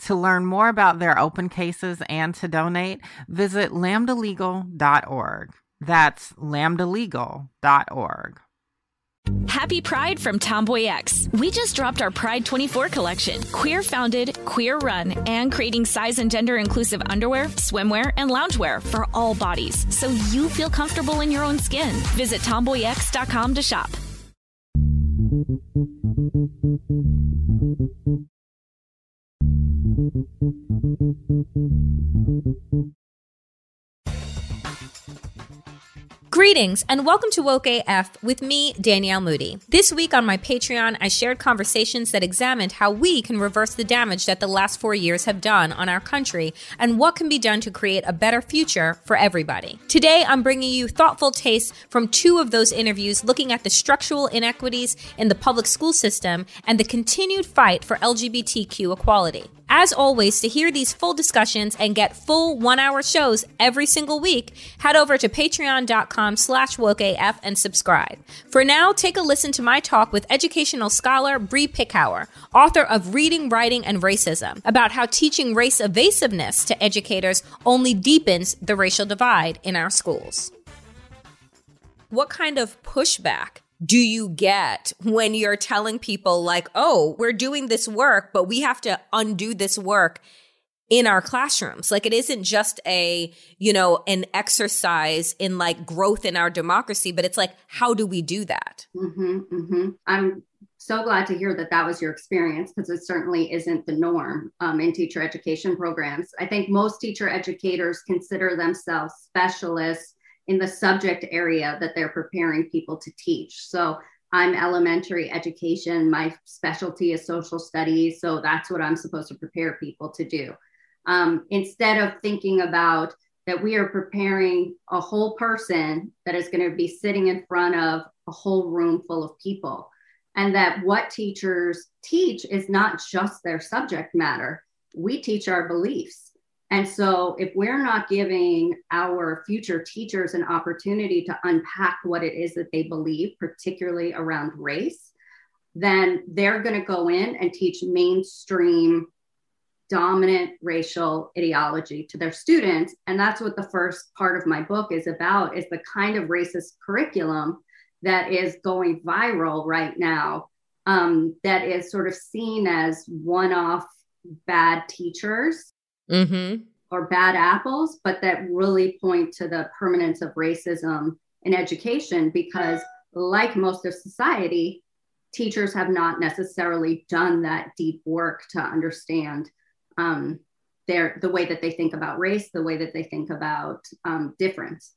To learn more about their open cases and to donate, visit lambdalegal.org. That's lambdalegal.org. Happy Pride from Tomboy X. We just dropped our Pride 24 collection. Queer founded, queer run, and creating size and gender inclusive underwear, swimwear, and loungewear for all bodies so you feel comfortable in your own skin. Visit tomboyx.com to shop. Thank you. Greetings and welcome to Woke AF with me, Danielle Moody. This week on my Patreon, I shared conversations that examined how we can reverse the damage that the last four years have done on our country and what can be done to create a better future for everybody. Today, I'm bringing you thoughtful tastes from two of those interviews looking at the structural inequities in the public school system and the continued fight for LGBTQ equality. As always, to hear these full discussions and get full one-hour shows every single week, head over to patreon.com slash wokeaf and subscribe. For now, take a listen to my talk with educational scholar Bree Picower, author of Reading, Writing, and Racism, about how teaching race evasiveness to educators only deepens the racial divide in our schools. What kind of pushback do you get when you're telling people like, "Oh, we're doing this work, but we have to undo this work in our classrooms." Like it isn't just a, you know, an exercise in like growth in our democracy, but it's like how do we do that? Mm-hmm, mm-hmm. I'm so glad to hear that that was your experience because it certainly isn't the norm um, in teacher education programs. I think most teacher educators consider themselves specialists in the subject area that they're preparing people to teach. So I'm elementary education. My specialty is social studies. So that's what I'm supposed to prepare people to do. Um, instead of thinking about that we are preparing a whole person that is going to be sitting in front of a whole room full of people. And that what teachers teach is not just their subject matter, we teach our beliefs and so, if we're not giving our future teachers an opportunity to unpack what it is that they believe, particularly around race, then they're going to go in and teach mainstream dominant racial ideology to their students. And that's what the first part of my book is about is the kind of racist curriculum that is going viral right now um, that is sort of seen as one-off bad teachers mm-hmm. or bad apples, but that really point to the permanence of racism in education because, like most of society, teachers have not necessarily done that deep work to understand um, their the way that they think about race, the way that they think about um, difference.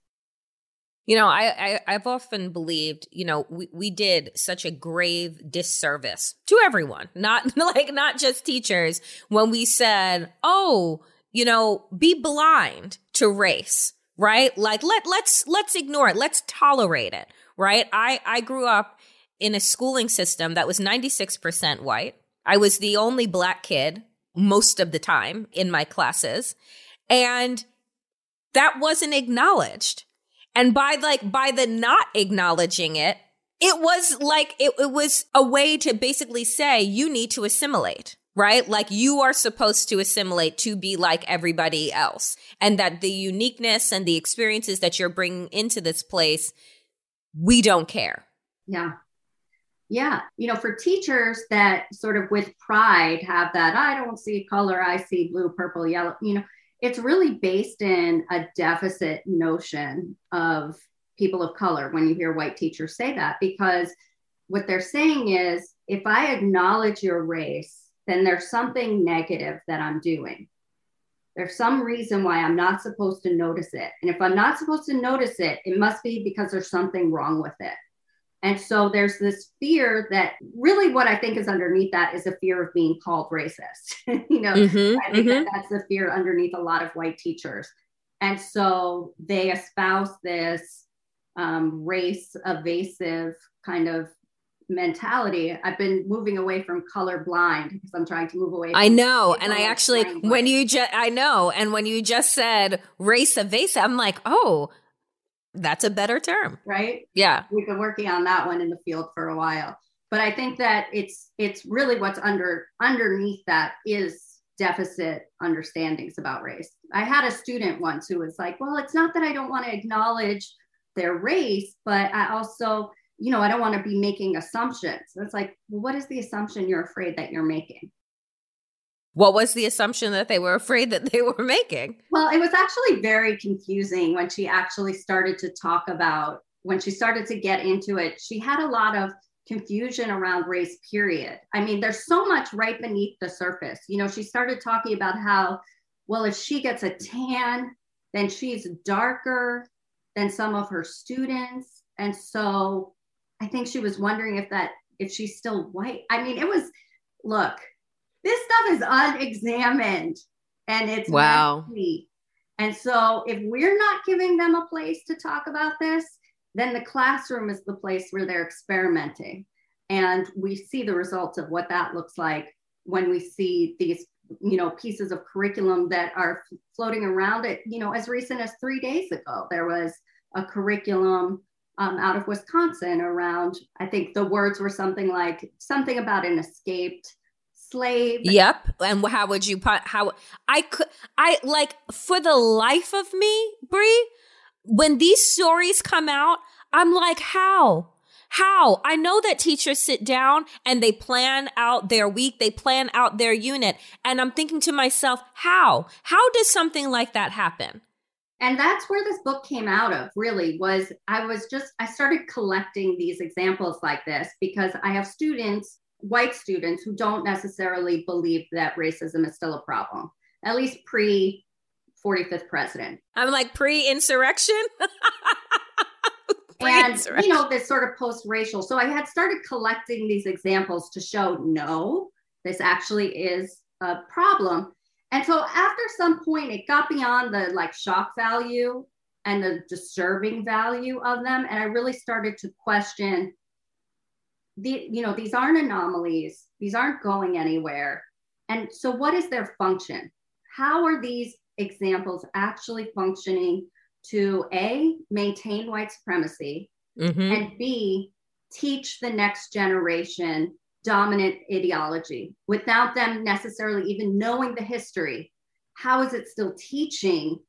You know, I, I have often believed, you know, we, we did such a grave disservice to everyone, not like not just teachers, when we said, "Oh, you know, be blind to race, right? Like let let's let's ignore it. Let's tolerate it, right? I I grew up in a schooling system that was 96% white. I was the only black kid most of the time in my classes, and that wasn't acknowledged. And by like, by the not acknowledging it, it was like, it, it was a way to basically say, you need to assimilate right? Like you are supposed to assimilate to be like everybody else. And that the uniqueness and the experiences that you're bringing into this place, we don't care. Yeah. Yeah. You know, for teachers that sort of with pride have that, I don't see color, I see blue, purple, yellow, you know, it's really based in a deficit notion of people of color when you hear white teachers say that, because what they're saying is if I acknowledge your race, then there's something negative that I'm doing. There's some reason why I'm not supposed to notice it. And if I'm not supposed to notice it, it must be because there's something wrong with it. And so there's this fear that really what I think is underneath that is a fear of being called racist. you know, mm-hmm, I think mm-hmm. that that's the fear underneath a lot of white teachers. And so they espouse this um, race evasive kind of mentality. I've been moving away from color blind because I'm trying to move away. I know. And I actually, when you just, I know. And when you just said race evasive, I'm like, oh, that's a better term. Right? Yeah. We've been working on that one in the field for a while. But I think that it's it's really what's under underneath that is deficit understandings about race. I had a student once who was like, "Well, it's not that I don't want to acknowledge their race, but I also, you know, I don't want to be making assumptions." it's like, well, what is the assumption you're afraid that you're making? What was the assumption that they were afraid that they were making? Well, it was actually very confusing when she actually started to talk about, when she started to get into it, she had a lot of confusion around race, period. I mean, there's so much right beneath the surface. You know, she started talking about how, well, if she gets a tan, then she's darker than some of her students. And so I think she was wondering if that, if she's still white. I mean, it was, look, this stuff is unexamined and it's wow. Messy. And so if we're not giving them a place to talk about this, then the classroom is the place where they're experimenting. And we see the results of what that looks like when we see these, you know, pieces of curriculum that are floating around it. You know, as recent as three days ago, there was a curriculum um, out of Wisconsin around, I think the words were something like something about an escaped slave. Yep. And how would you put how I could I like for the life of me, Bree, when these stories come out, I'm like, how? How? I know that teachers sit down and they plan out their week, they plan out their unit. And I'm thinking to myself, how? How does something like that happen? And that's where this book came out of, really, was I was just, I started collecting these examples like this because I have students white students who don't necessarily believe that racism is still a problem, at least pre 45th president. I'm like pre insurrection. and you know this sort of post-racial so i had started collecting these examples to show no this actually is a problem and so after some point it got beyond the like shock value and the disturbing value of them and i really started to question the, you know, these aren't anomalies, these aren't going anywhere. And so, what is their function? How are these examples actually functioning to A, maintain white supremacy, mm-hmm. and B, teach the next generation dominant ideology without them necessarily even knowing the history? How is it still teaching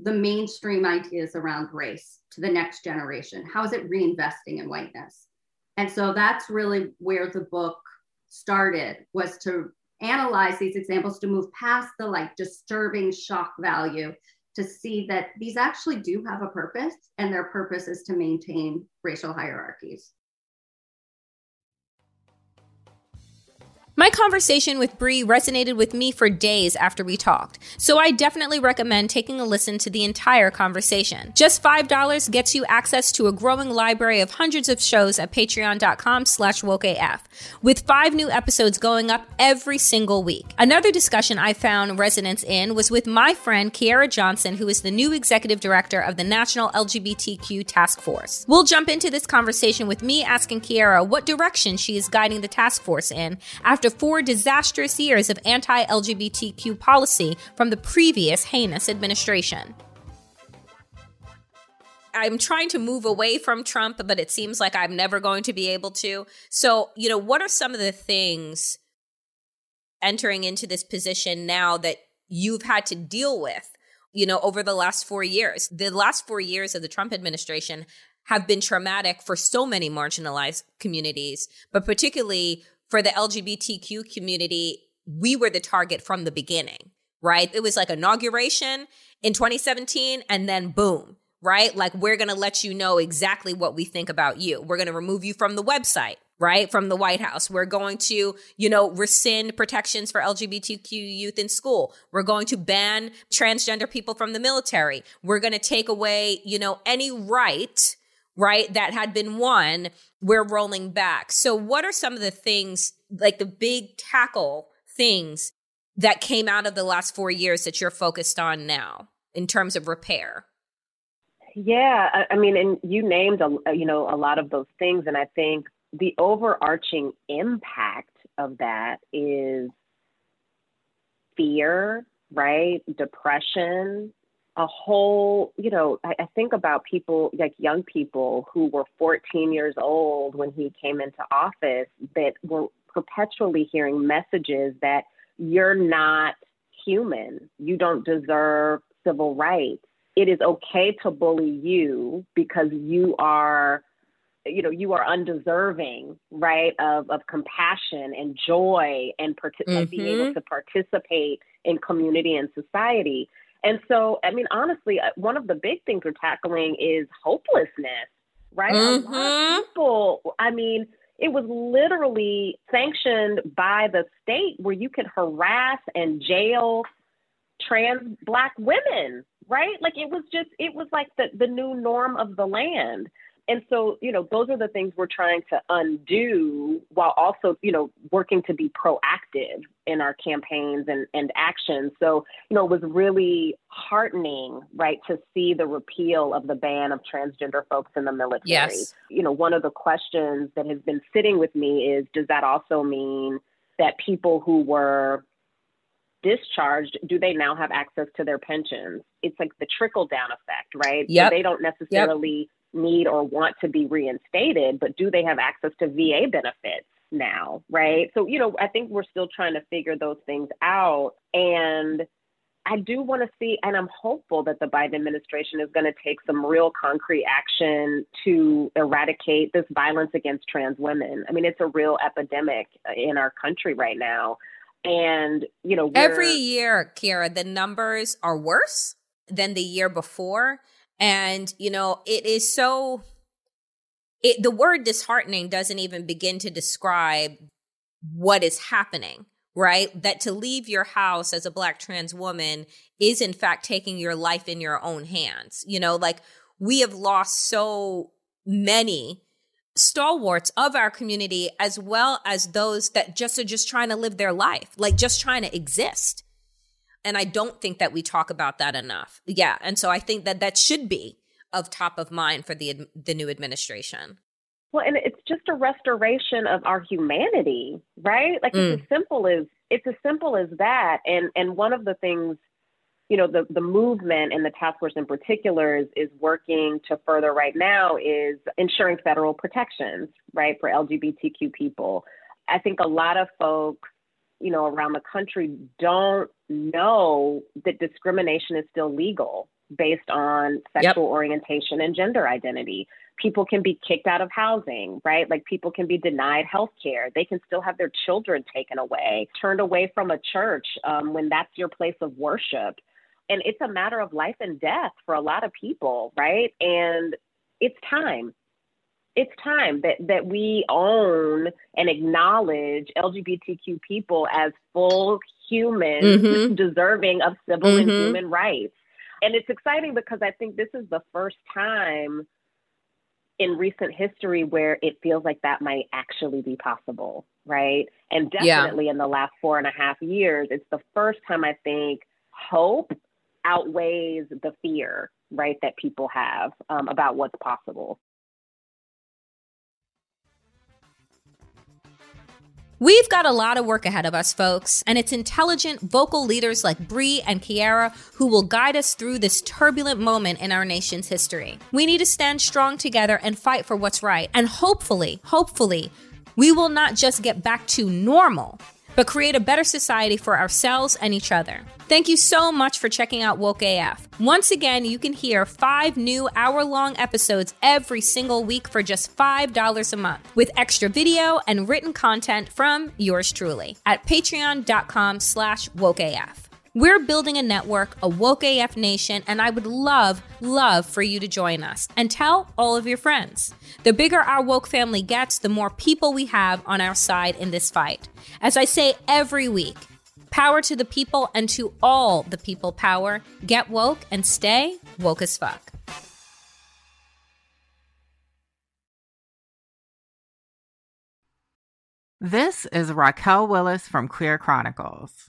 the mainstream ideas around race to the next generation? How is it reinvesting in whiteness? And so that's really where the book started was to analyze these examples to move past the like disturbing shock value to see that these actually do have a purpose and their purpose is to maintain racial hierarchies. My conversation with Bree resonated with me for days after we talked, so I definitely recommend taking a listen to the entire conversation. Just $5 gets you access to a growing library of hundreds of shows at patreon.com slash wokeaf, with five new episodes going up every single week. Another discussion I found resonance in was with my friend Kierra Johnson, who is the new executive director of the National LGBTQ Task Force. We'll jump into this conversation with me asking Kierra what direction she is guiding the task force in after after four disastrous years of anti LGBTQ policy from the previous heinous administration. I'm trying to move away from Trump, but it seems like I'm never going to be able to. So, you know, what are some of the things entering into this position now that you've had to deal with, you know, over the last four years? The last four years of the Trump administration have been traumatic for so many marginalized communities, but particularly for the LGBTQ community, we were the target from the beginning. right? It was like inauguration in 2017 and then boom, right? Like we're going to let you know exactly what we think about you. We're going to remove you from the website right? From the White House. We're going to, you know, rescind protections for LGBTQ youth in school. We're going to ban transgender people from the military. We're going to take away, you know, any right, right, that had been won. We're rolling back. So, what are some of the things, like the big tackle things that came out of the last four years that you're focused on now in terms of repair? Yeah, I, I mean, and you named a, uh, you know a lot of those things, and I think the overarching impact of that is fear, right? Depression, a whole, you know, I, I, think about people like young people who were 14 years old when he came into office that were perpetually hearing messages that you're not human, you don't deserve civil rights. It is okay to bully you because you are you know you are undeserving right of of compassion and joy and part- mm-hmm. being able mm-hmm. to participate in community and society and so i mean honestly uh, one of the big things we're tackling is hopelessness right? Mm-hmm. people i mean it was literally sanctioned by the state where you could harass and jail trans black women right? Like it was just it was like the the new norm of the land and so you know those are the things we're trying to undo while also you know working to be proactive in our campaigns and, and actions so you know it was really heartening right to see the repeal of the ban of transgender folks in the military yes. you know one of the questions that has been sitting with me is does that also mean that people who were discharged, do they now have access to their pensions? It's like the trickle down effect, right? Yeah. So they don't necessarily need or want to be reinstated, but do they have access to VA benefits now? Right. So, you know, I think we're still trying to figure those things out. And I do want to see, and I'm hopeful that the Biden administration is going to take some real concrete action to eradicate this violence against trans women. I mean, it's a real epidemic uh, in our country right now. And, you know, every year, Kierra, the numbers are worse than the year before. And, you know, it is so, it, the word disheartening doesn't even begin to describe what is happening, right? That to leave your house as a black trans woman is in fact taking your life in your own hands. You know, like we have lost so many stalwarts of our community as well as those that just are just trying to live their life, like just trying to exist. And I don't think that we talk about that enough. Yeah. And so I think that that should be of top of mind for the the new administration. Well, and it's just a restoration of our humanity, right? Like mm. it's as simple as it's as simple as that. And and one of the things, you know, the the movement and the task force in particular is is working to further right now is ensuring federal protections, right, for LGBTQ people. I think a lot of folks you know, around the country don't know that discrimination is still legal based on sexual yep. orientation and gender identity. People can be kicked out of housing, right? Like people can be denied health care. They can still have their children taken away, turned away from a church um, when that's your place of worship. And it's a matter of life and death for a lot of people, right? And it's time it's time that that we own and acknowledge LGBTQ people as full humans mm-hmm. deserving of civil mm-hmm. and human rights. And it's exciting because I think this is the first time in recent history where it feels like that might actually be possible, right? And definitely yeah. in the last four and a half years, it's the first time I think hope outweighs the fear, right, that people have um, about what's possible. We've got a lot of work ahead of us, folks, and it's intelligent, vocal leaders like Bree and Kierra who will guide us through this turbulent moment in our nation's history. We need to stand strong together and fight for what's right. And hopefully, hopefully, we will not just get back to normal, but create a better society for ourselves and each other. Thank you so much for checking out Woke AF. Once again, you can hear five new hour long episodes every single week for just $5 a month with extra video and written content from yours truly at patreon.com slash wokeaf. We're building a network, a woke AF nation, and I would love, love for you to join us and tell all of your friends. The bigger our woke family gets, the more people we have on our side in this fight. As I say every week, power to the people and to all the people power. Get woke and stay woke as fuck. This is Raquel Willis from Queer Chronicles.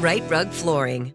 Rite Rug Flooring.